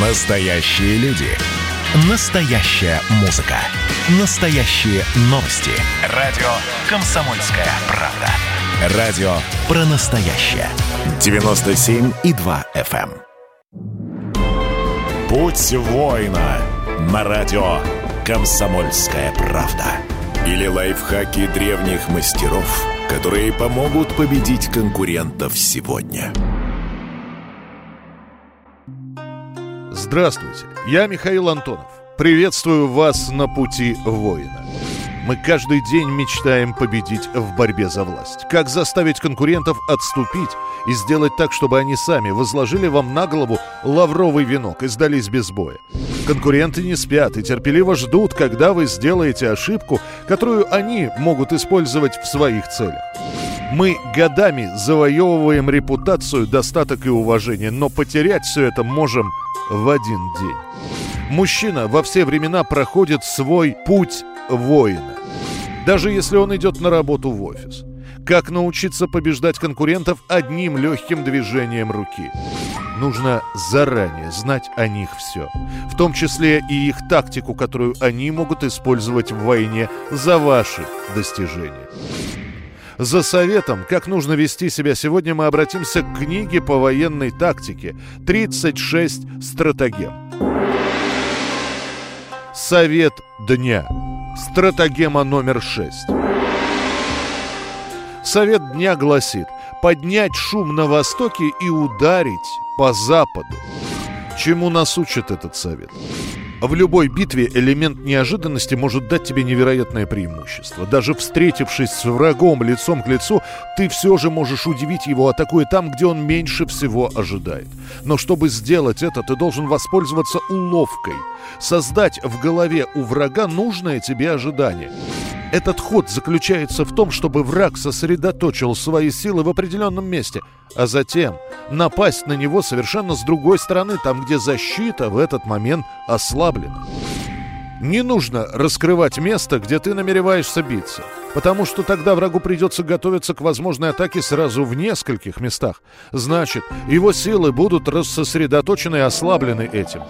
Настоящие люди. Настоящая музыка. Настоящие новости. Радио «Комсомольская правда». Радио про настоящее. 97,2 FM. эм. Путь воина на радио «Комсомольская правда». Или лайфхаки древних мастеров, которые помогут победить конкурентов сегодня. Здравствуйте, я Михаил Антонов. Приветствую вас на пути воина. Мы каждый день мечтаем победить в борьбе за власть. Как заставить конкурентов отступить и сделать так, чтобы они сами возложили вам на голову лавровый венок и сдались без боя. Конкуренты не спят и терпеливо ждут, когда вы сделаете ошибку, которую они могут использовать в своих целях. Мы годами завоевываем репутацию, достаток и уважение, но потерять все это можем в один день. Мужчина во все времена проходит свой путь воина. Даже если он идет на работу в офис. Как научиться побеждать конкурентов одним легким движением руки? Нужно заранее знать о них все. В том числе и их тактику, которую они могут использовать в войне за ваши достижения. За советом, как нужно вести себя сегодня, мы обратимся к книге по военной тактике «36 стратегем». Совет дня. Стратегема номер 6. Совет дня гласит поднять шум на востоке и ударить по западу. Чему нас учит этот совет? В любой битве элемент неожиданности может дать тебе невероятное преимущество. Даже встретившись с врагом лицом к лицу, ты все же можешь удивить его, атакуя там, где он меньше всего ожидает. Но чтобы сделать это, ты должен воспользоваться уловкой. Создать в голове у врага нужное тебе ожидание. Этот ход заключается в том, чтобы враг сосредоточил свои силы в определенном месте, а затем напасть на него совершенно с другой стороны, там, где защита в этот момент ослаблена. Не нужно раскрывать место, где ты намереваешься биться, потому что тогда врагу придется готовиться к возможной атаке сразу в нескольких местах. Значит, его силы будут рассосредоточены и ослаблены этим.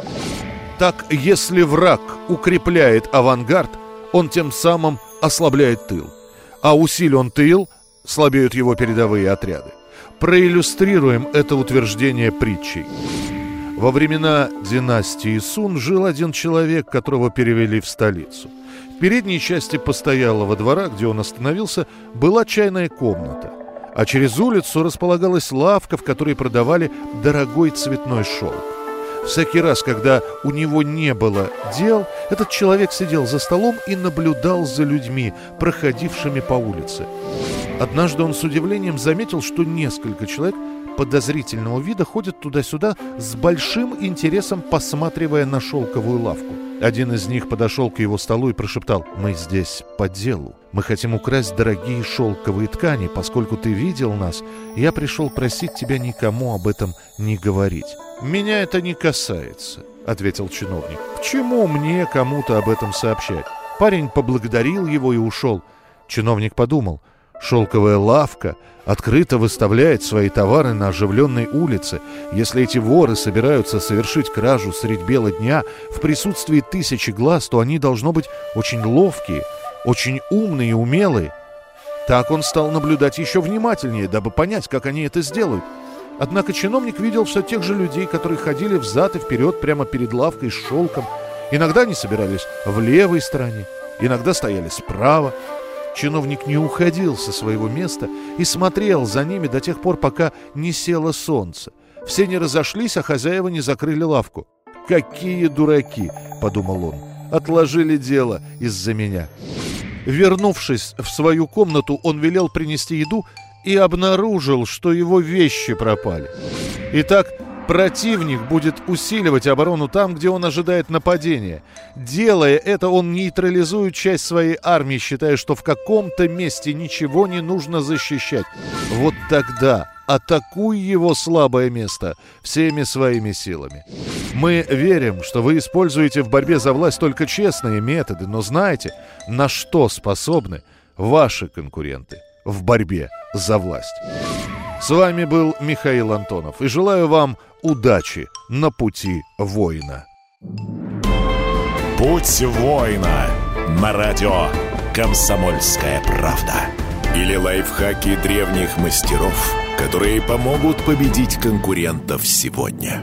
Так, если враг укрепляет авангард, он тем самым ослабляет тыл. А усилен тыл, слабеют его передовые отряды. Проиллюстрируем это утверждение притчей. Во времена династии Сун жил один человек, которого перевели в столицу. В передней части постоялого двора, где он остановился, была чайная комната. А через улицу располагалась лавка, в которой продавали дорогой цветной шелк. Всякий раз, когда у него не было дел, этот человек сидел за столом и наблюдал за людьми, проходившими по улице. Однажды он с удивлением заметил, что несколько человек подозрительного вида ходят туда-сюда с большим интересом, посматривая на шелковую лавку. Один из них подошел к его столу и прошептал «Мы здесь по делу. Мы хотим украсть дорогие шелковые ткани. Поскольку ты видел нас, я пришел просить тебя никому об этом не говорить». «Меня это не касается», — ответил чиновник. «К чему мне кому-то об этом сообщать?» Парень поблагодарил его и ушел. Чиновник подумал — Шелковая лавка открыто выставляет свои товары на оживленной улице. Если эти воры собираются совершить кражу средь бела дня в присутствии тысячи глаз, то они должно быть очень ловкие, очень умные и умелые. Так он стал наблюдать еще внимательнее, дабы понять, как они это сделают. Однако чиновник видел все тех же людей, которые ходили взад и вперед прямо перед лавкой с шелком. Иногда они собирались в левой стороне, иногда стояли справа, Чиновник не уходил со своего места и смотрел за ними до тех пор, пока не село солнце. Все не разошлись, а хозяева не закрыли лавку. «Какие дураки!» — подумал он. «Отложили дело из-за меня». Вернувшись в свою комнату, он велел принести еду и обнаружил, что его вещи пропали. Итак, Противник будет усиливать оборону там, где он ожидает нападения. Делая это, он нейтрализует часть своей армии, считая, что в каком-то месте ничего не нужно защищать. Вот тогда атакуй его слабое место всеми своими силами. Мы верим, что вы используете в борьбе за власть только честные методы, но знаете, на что способны ваши конкуренты в борьбе за власть. С вами был Михаил Антонов и желаю вам удачи на пути воина. Путь воина на радио «Комсомольская правда». Или лайфхаки древних мастеров, которые помогут победить конкурентов сегодня.